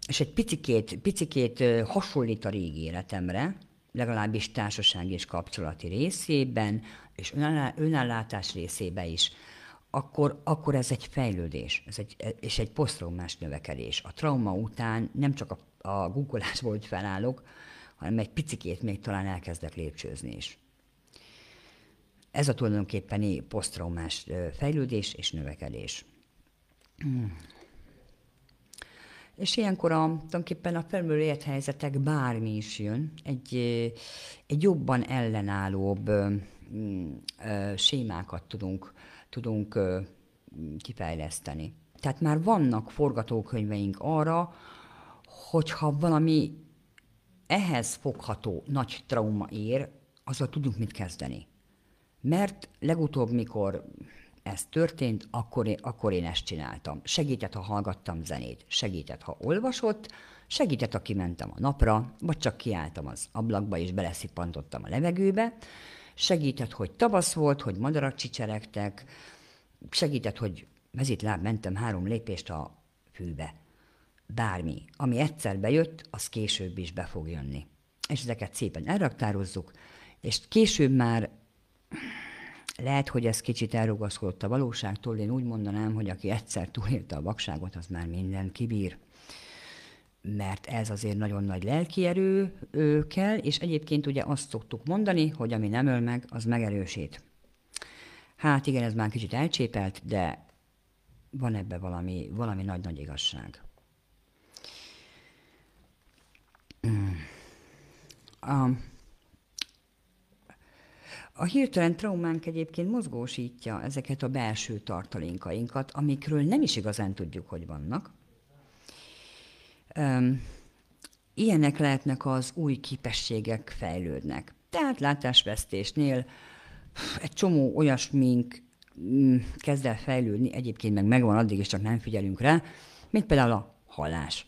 C: és egy picikét, picikét hasonlít a régi életemre, legalábbis társaság és kapcsolati részében, és önállátás részébe is, akkor, akkor ez egy fejlődés, ez egy, és egy posztraumás növekedés. A trauma után nem csak a, a googolásból, hogy felállok, hanem egy picikét még talán elkezdek lépcsőzni is. Ez a tulajdonképpeni posztraumás fejlődés és növekedés. Hmm. És ilyenkor a, tulajdonképpen a felmerülő élethelyzetek bármi is jön, egy, egy jobban ellenállóbb mm, sémákat tudunk, tudunk kifejleszteni. Tehát már vannak forgatókönyveink arra, hogyha valami ehhez fogható nagy trauma ér, azzal tudunk mit kezdeni. Mert legutóbb, mikor ez történt, akkor én, akkor én ezt csináltam. Segített, ha hallgattam zenét, segített, ha olvasott, segített, ha kimentem a napra, vagy csak kiálltam az ablakba és beleszippantottam a levegőbe, segített, hogy tavasz volt, hogy madarak csicseregtek, segített, hogy mezitláb mentem három lépést a fűbe. Bármi, ami egyszer bejött, az később is be fog jönni. És ezeket szépen elraktározzuk, és később már lehet, hogy ez kicsit elrugaszkodott a valóságtól, én úgy mondanám, hogy aki egyszer túlélte a vakságot, az már minden kibír. Mert ez azért nagyon nagy lelki erő kell, és egyébként ugye azt szoktuk mondani, hogy ami nem öl meg, az megerősít. Hát igen, ez már kicsit elcsépelt, de van ebbe valami, valami nagy-nagy igazság. Um, a hirtelen traumánk egyébként mozgósítja ezeket a belső tartalékainkat, amikről nem is igazán tudjuk, hogy vannak. Um, ilyenek lehetnek az új képességek fejlődnek. Tehát látásvesztésnél egy csomó olyasmink mm, kezd el fejlődni, egyébként meg megvan addig, és csak nem figyelünk rá, mint például a hallás.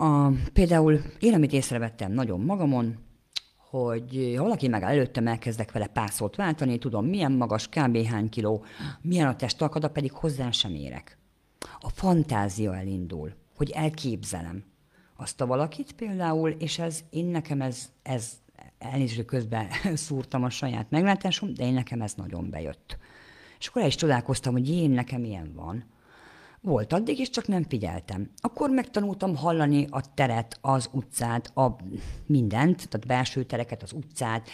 C: A, például én, amit észrevettem nagyon magamon, hogy ha valaki meg előttem, elkezdek vele pár szót váltani, tudom, milyen magas, kb. hány kiló, milyen a testalkata, pedig hozzá sem érek. A fantázia elindul, hogy elképzelem azt a valakit például, és ez, én nekem ez, ez elnézést közben [laughs] szúrtam a saját meglátásom, de én nekem ez nagyon bejött. És akkor el is csodálkoztam, hogy én nekem ilyen van. Volt addig is, csak nem figyeltem. Akkor megtanultam hallani a teret, az utcát, a mindent, tehát belső tereket, az utcát,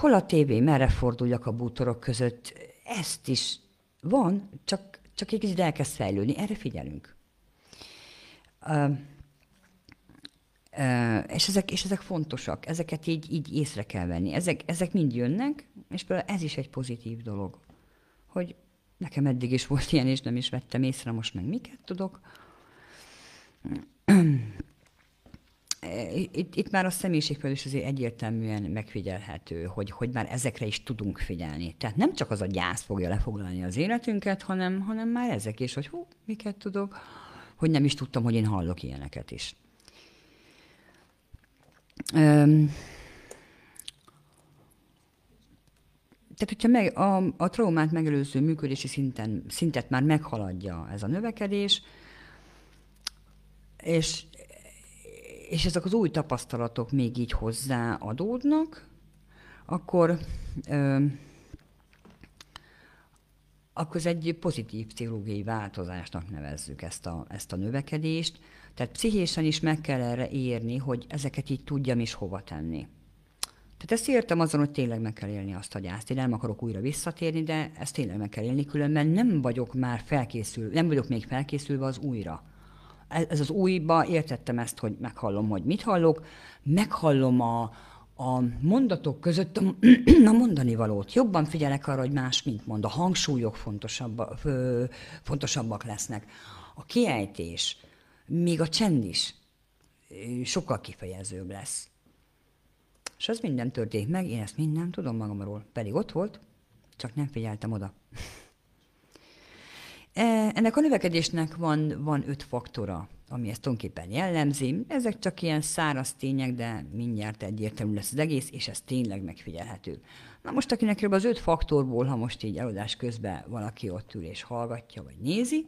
C: hol a tévé, merre forduljak a bútorok között. Ezt is van, csak, csak egy kicsit elkezd fejlődni. Erre figyelünk. És, ezek, és ezek fontosak, ezeket így, így észre kell venni. Ezek, ezek mind jönnek, és például ez is egy pozitív dolog, hogy Nekem eddig is volt ilyen, és nem is vettem észre, most meg miket tudok. [clears throat] Itt, itt már a személyiségfejlődés azért egyértelműen megfigyelhető, hogy, hogy már ezekre is tudunk figyelni. Tehát nem csak az a gyász fogja lefoglalni az életünket, hanem, hanem már ezek is, hogy hú, miket tudok, hogy nem is tudtam, hogy én hallok ilyeneket is. Um, tehát, hogyha meg, a, a traumát megelőző működési szinten, szintet már meghaladja ez a növekedés, És, és ezek az új tapasztalatok még így hozzáadódnak, akkor, ö, akkor ez egy pozitív pszichológiai változásnak nevezzük ezt a, ezt a növekedést. Tehát pszichésen is meg kell erre érni, hogy ezeket így tudjam is hova tenni. Tehát ezt értem azon, hogy tényleg meg kell élni azt a gyászt. Én nem akarok újra visszatérni, de ezt tényleg meg kell élni, különben nem vagyok már felkészül, nem vagyok még felkészülve az újra. Ez az újba értettem ezt, hogy meghallom, hogy mit hallok, meghallom a, a mondatok között a, [clears throat] a mondani valót. Jobban figyelek arra, hogy más mint mond. A hangsúlyok fontosabb, fontosabbak lesznek. A kiejtés, még a csend is sokkal kifejezőbb lesz. És az minden történik meg, én ezt mind nem tudom magamról. Pedig ott volt, csak nem figyeltem oda. E, ennek a növekedésnek van, van öt faktora, ami ezt tulajdonképpen jellemzi. Ezek csak ilyen száraz tények, de mindjárt egyértelmű lesz az egész, és ez tényleg megfigyelhető. Na most, akinek kb. az öt faktorból, ha most így előadás közben valaki ott ül és hallgatja, vagy nézi,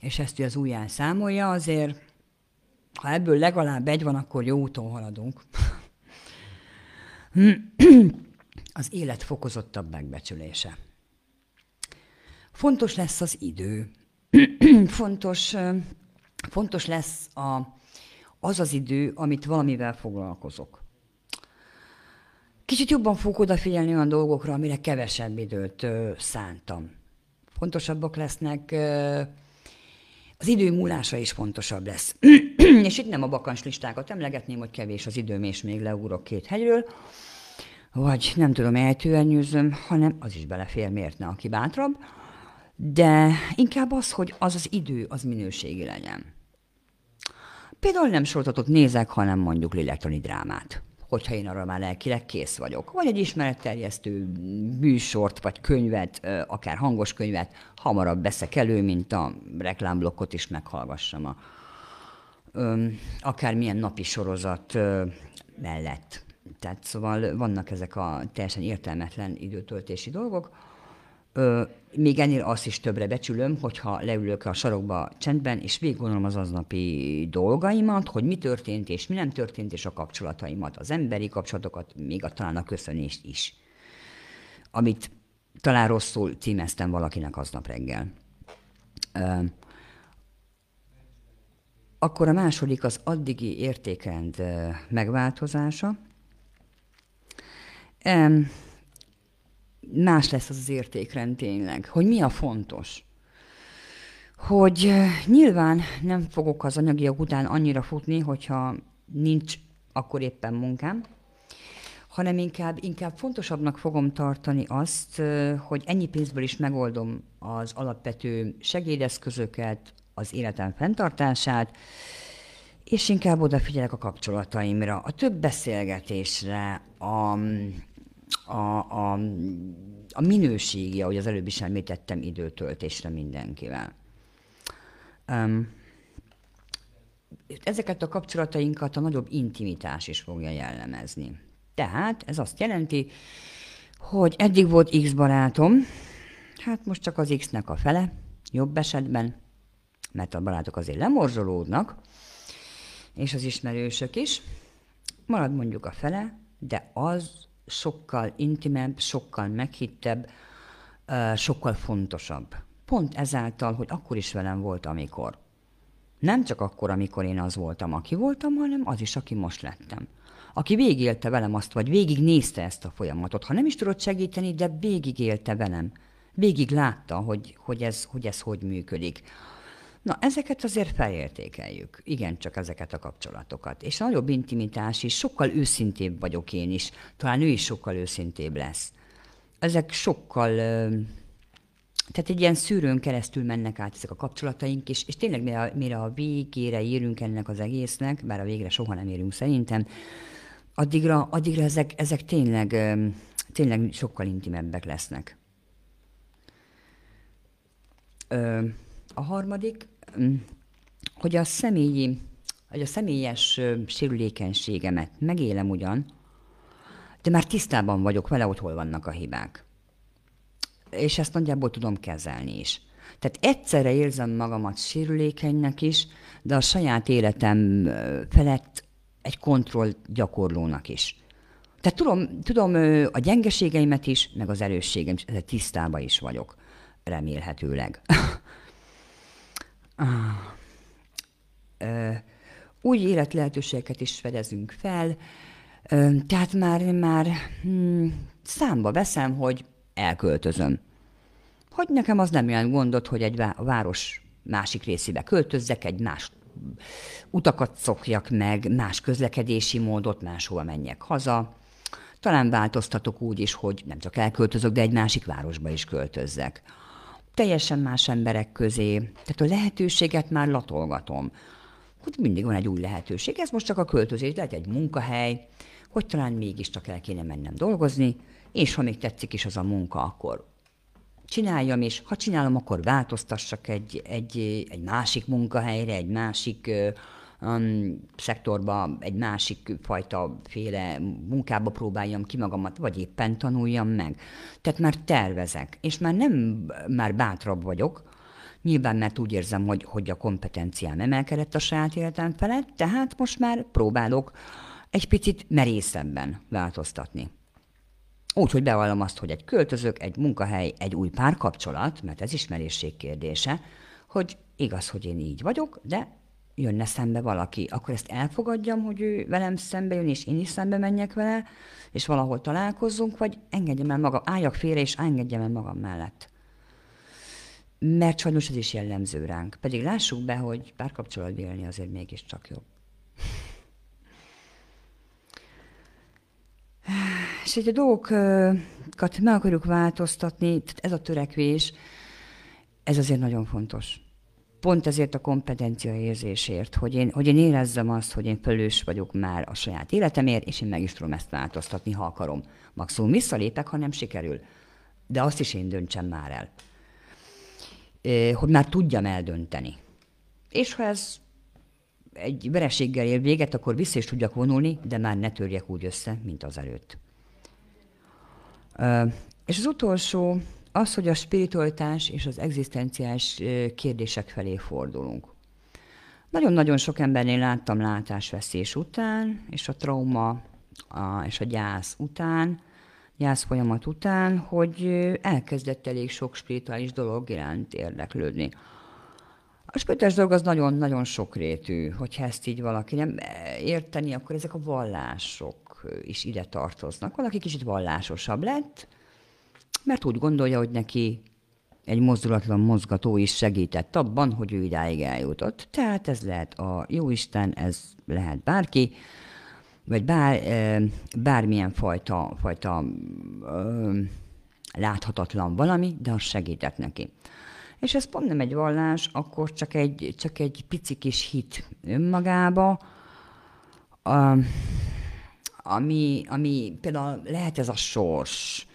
C: és ezt az ujján számolja, azért ha ebből legalább egy van, akkor jó úton haladunk. [clears throat] az élet fokozottabb megbecsülése. Fontos lesz az idő. [clears throat] fontos, fontos lesz a, az az idő, amit valamivel foglalkozok. Kicsit jobban fogok odafigyelni olyan dolgokra, amire kevesebb időt ö, szántam. Fontosabbak lesznek, ö, az idő múlása is fontosabb lesz. [clears throat] és itt nem a bakancslistákat emlegetném, hogy kevés az időm, és még leugrok két hegyről, vagy nem tudom, eltűernyőzöm, hanem az is belefér, miért ne, aki bátrabb. De inkább az, hogy az az idő, az minőségi legyen. Például nem sortatot nézek, hanem mondjuk lélektani drámát hogyha én arra már lelkileg kész vagyok. Vagy egy ismeretterjesztő műsort, vagy könyvet, akár hangos könyvet hamarabb veszek elő, mint a reklámblokkot is meghallgassam a akármilyen napi sorozat mellett. Tehát szóval vannak ezek a teljesen értelmetlen időtöltési dolgok. Ö, még ennél azt is többre becsülöm, hogyha leülök a sarokba csendben, és végig gondolom az aznapi dolgaimat, hogy mi történt és mi nem történt, és a kapcsolataimat, az emberi kapcsolatokat, még a, talán a köszönést is. Amit talán rosszul címeztem valakinek aznap reggel. Ö, akkor a második az addigi értékrend megváltozása. Más lesz az az értékrend tényleg, hogy mi a fontos. Hogy nyilván nem fogok az anyagiak után annyira futni, hogyha nincs akkor éppen munkám, hanem inkább, inkább fontosabbnak fogom tartani azt, hogy ennyi pénzből is megoldom az alapvető segédeszközöket, az életem fenntartását, és inkább odafigyelek a kapcsolataimra, a több beszélgetésre, a, a, a, a minőségi, ahogy az előbb is említettem, időtöltésre mindenkivel. Um, ezeket a kapcsolatainkat a nagyobb intimitás is fogja jellemezni. Tehát ez azt jelenti, hogy eddig volt X barátom, hát most csak az X-nek a fele, jobb esetben, mert a barátok azért lemorzsolódnak, és az ismerősök is. Marad mondjuk a fele, de az sokkal intimebb, sokkal meghittebb, sokkal fontosabb. Pont ezáltal, hogy akkor is velem volt, amikor. Nem csak akkor, amikor én az voltam, aki voltam, hanem az is, aki most lettem. Aki végigélte velem azt, vagy végignézte ezt a folyamatot. Ha nem is tudott segíteni, de végigélte velem. Végig látta, hogy, hogy, ez, hogy ez hogy működik. Na, ezeket azért felértékeljük. Igen, csak ezeket a kapcsolatokat. És nagyobb intimitás is, sokkal őszintébb vagyok én is. Talán ő is sokkal őszintébb lesz. Ezek sokkal... Tehát egy ilyen szűrőn keresztül mennek át ezek a kapcsolataink, és, és tényleg mire, mire a végére érünk ennek az egésznek, bár a végre soha nem érünk szerintem, addigra, addigra ezek, ezek tényleg, tényleg sokkal intimebbek lesznek. A harmadik, hogy a személyi, hogy a személyes sérülékenységemet megélem ugyan, de már tisztában vagyok vele, hogy hol vannak a hibák. És ezt nagyjából tudom kezelni is. Tehát egyszerre érzem magamat sérülékenynek is, de a saját életem felett egy kontroll gyakorlónak is. Tehát tudom, tudom a gyengeségeimet is, meg az erősségem is, tisztában is vagyok, remélhetőleg. [laughs] Új életlehetőségeket is fedezünk fel, tehát már, már hmm, számba veszem, hogy elköltözöm. Hogy nekem az nem jelent gondot, hogy egy város másik részébe költözzek, egy más utakat szokjak meg, más közlekedési módot, máshova menjek haza. Talán változtatok úgy is, hogy nem csak elköltözök, de egy másik városba is költözzek. Teljesen más emberek közé. Tehát a lehetőséget már latolgatom. Hogy mindig van egy új lehetőség. Ez most csak a költözés, lehet egy munkahely, hogy talán mégiscsak el kéne mennem dolgozni, és ha még tetszik is az a munka, akkor csináljam, és ha csinálom, akkor változtassak egy, egy, egy másik munkahelyre, egy másik um, szektorba, egy másik fajta féle munkába próbáljam ki magamat, vagy éppen tanuljam meg. Tehát már tervezek, és már nem, már bátrabb vagyok, Nyilván, mert úgy érzem, hogy, hogy a kompetenciám emelkedett a saját életem felett, tehát most már próbálok egy picit merészebben változtatni. Úgy, hogy bevallom azt, hogy egy költözök, egy munkahely, egy új párkapcsolat, mert ez ismerésség kérdése, hogy igaz, hogy én így vagyok, de jönne szembe valaki, akkor ezt elfogadjam, hogy ő velem szembe jön, és én is szembe menjek vele, és valahol találkozzunk, vagy engedjem el magam, álljak félre, és engedjem el magam mellett. Mert sajnos ez is jellemző ránk. Pedig lássuk be, hogy párkapcsolatban élni azért mégiscsak jobb. És hogy a dolgokat meg akarjuk változtatni, tehát ez a törekvés, ez azért nagyon fontos. Pont ezért a kompetencia érzésért, hogy én, hogy én érezzem azt, hogy én felős vagyok már a saját életemért, és én meg is tudom ezt változtatni, ha akarom. Maximum visszalépek, ha nem sikerül. De azt is én döntsem már el. Hogy már tudjam eldönteni. És ha ez egy vereséggel ér véget, akkor vissza is tudjak vonulni, de már ne törjek úgy össze, mint az előtt. És az utolsó az, hogy a spiritualitás és az egzisztenciális kérdések felé fordulunk. Nagyon-nagyon sok embernél láttam látásveszés után, és a trauma a, és a gyász után, gyász folyamat után, hogy elkezdett elég sok spirituális dolog iránt érdeklődni. A spirituális dolog az nagyon-nagyon sokrétű, hogyha ezt így valaki nem érteni, akkor ezek a vallások is ide tartoznak. Valaki kicsit vallásosabb lett, mert úgy gondolja, hogy neki egy mozdulatlan mozgató is segített abban, hogy ő idáig eljutott. Tehát ez lehet a Jóisten, ez lehet bárki, vagy bár, bármilyen fajta, fajta láthatatlan valami, de az segített neki. És ez pont nem egy vallás, akkor csak egy, csak egy pici kis hit önmagába, ami, ami például lehet ez a sors,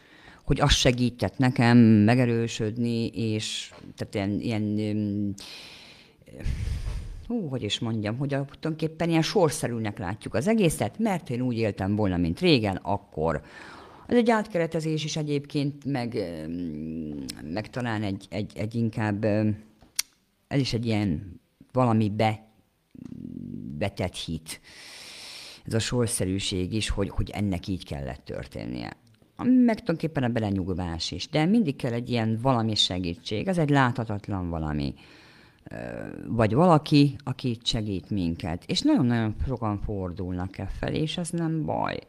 C: hogy az segített nekem megerősödni, és tehát ilyen, ilyen hú, hogy is mondjam, hogy a, tulajdonképpen ilyen sorszerűnek látjuk az egészet, mert én úgy éltem volna, mint régen, akkor. Ez egy átkeretezés is egyébként, meg, meg talán egy, egy, egy inkább, ez is egy ilyen valami be, betett hit. Ez a sorszerűség is, hogy, hogy ennek így kellett történnie meg tulajdonképpen a belenyugvás is. De mindig kell egy ilyen valami segítség, ez egy láthatatlan valami. Vagy valaki, aki segít minket. És nagyon-nagyon sokan fordulnak e felé, és ez nem baj.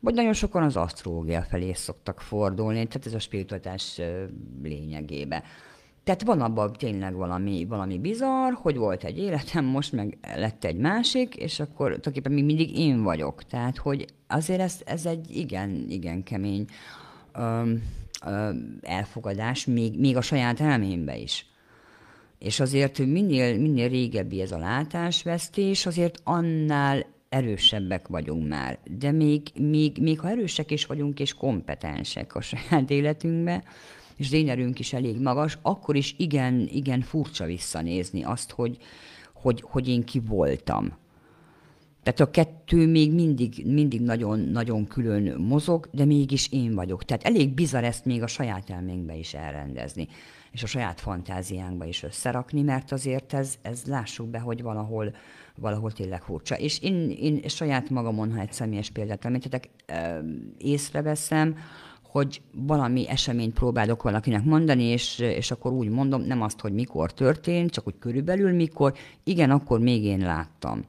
C: Vagy nagyon sokan az asztrológia felé szoktak fordulni, tehát ez a spiritualitás lényegébe. Tehát van abban tényleg valami, valami bizarr, hogy volt egy életem, most meg lett egy másik, és akkor tulajdonképpen még mindig én vagyok. Tehát, hogy azért ez, ez egy igen, igen kemény öm, öm, elfogadás, még, még a saját elmémbe is. És azért minél, minél régebbi ez a látásvesztés, azért annál erősebbek vagyunk már. De még, még, még ha erősek is vagyunk, és kompetensek a saját életünkben, és zénerünk is elég magas, akkor is igen, igen furcsa visszanézni azt, hogy, hogy, hogy én ki voltam. Tehát a kettő még mindig, mindig nagyon, nagyon külön mozog, de mégis én vagyok. Tehát elég bizarr ezt még a saját elménkbe is elrendezni, és a saját fantáziánkba is összerakni, mert azért ez, ez lássuk be, hogy valahol, valahol tényleg furcsa. És én, én saját magamon, ha egy személyes példát említetek, észreveszem, hogy valami eseményt próbálok valakinek mondani, és, és akkor úgy mondom, nem azt, hogy mikor történt, csak úgy körülbelül mikor, igen, akkor még én láttam.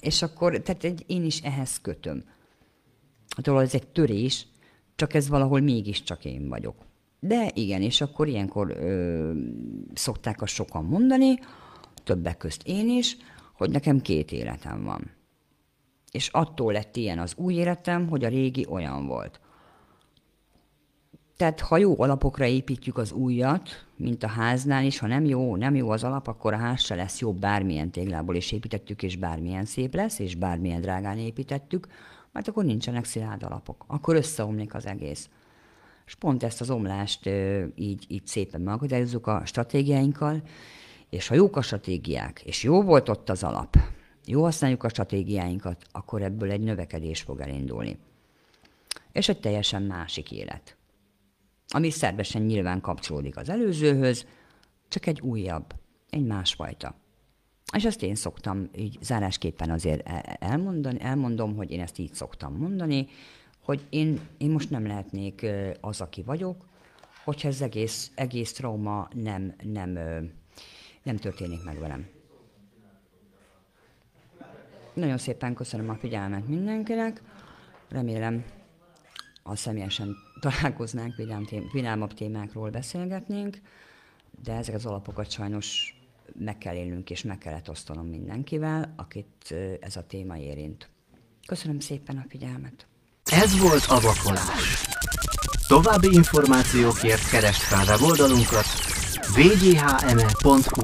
C: És akkor, tehát egy, én is ehhez kötöm. Hát ez egy törés, csak ez valahol mégiscsak én vagyok. De igen, és akkor ilyenkor ö, szokták azt sokan mondani, többek közt én is, hogy nekem két életem van. És attól lett ilyen az új életem, hogy a régi olyan volt. Tehát ha jó alapokra építjük az újat, mint a háznál is, ha nem jó, nem jó az alap, akkor a ház se lesz jobb, bármilyen téglából is építettük, és bármilyen szép lesz, és bármilyen drágán építettük, mert akkor nincsenek szilárd alapok. Akkor összeomlik az egész. És pont ezt az omlást így, így szépen megakadályozzuk a stratégiáinkkal, és ha jók a stratégiák, és jó volt ott az alap, jó használjuk a stratégiáinkat, akkor ebből egy növekedés fog elindulni. És egy teljesen másik élet. Ami szervesen nyilván kapcsolódik az előzőhöz, csak egy újabb, egy másfajta. És ezt én szoktam így zárásképpen azért e- e- elmondani, elmondom, hogy én ezt így szoktam mondani, hogy én, én most nem lehetnék az, aki vagyok, hogyha ez egész, egész trauma nem, nem, nem történik meg velem. Nagyon szépen köszönöm a figyelmet mindenkinek. Remélem a személyesen találkoznánk, vidám tém, vidámabb témákról beszélgetnénk, de ezek az alapokat sajnos meg kell élnünk és meg kellett osztanom mindenkivel, akit ez a téma érint. Köszönöm szépen a figyelmet!
A: Ez volt a vakolás. További információkért keresd fel weboldalunkat wghme.hu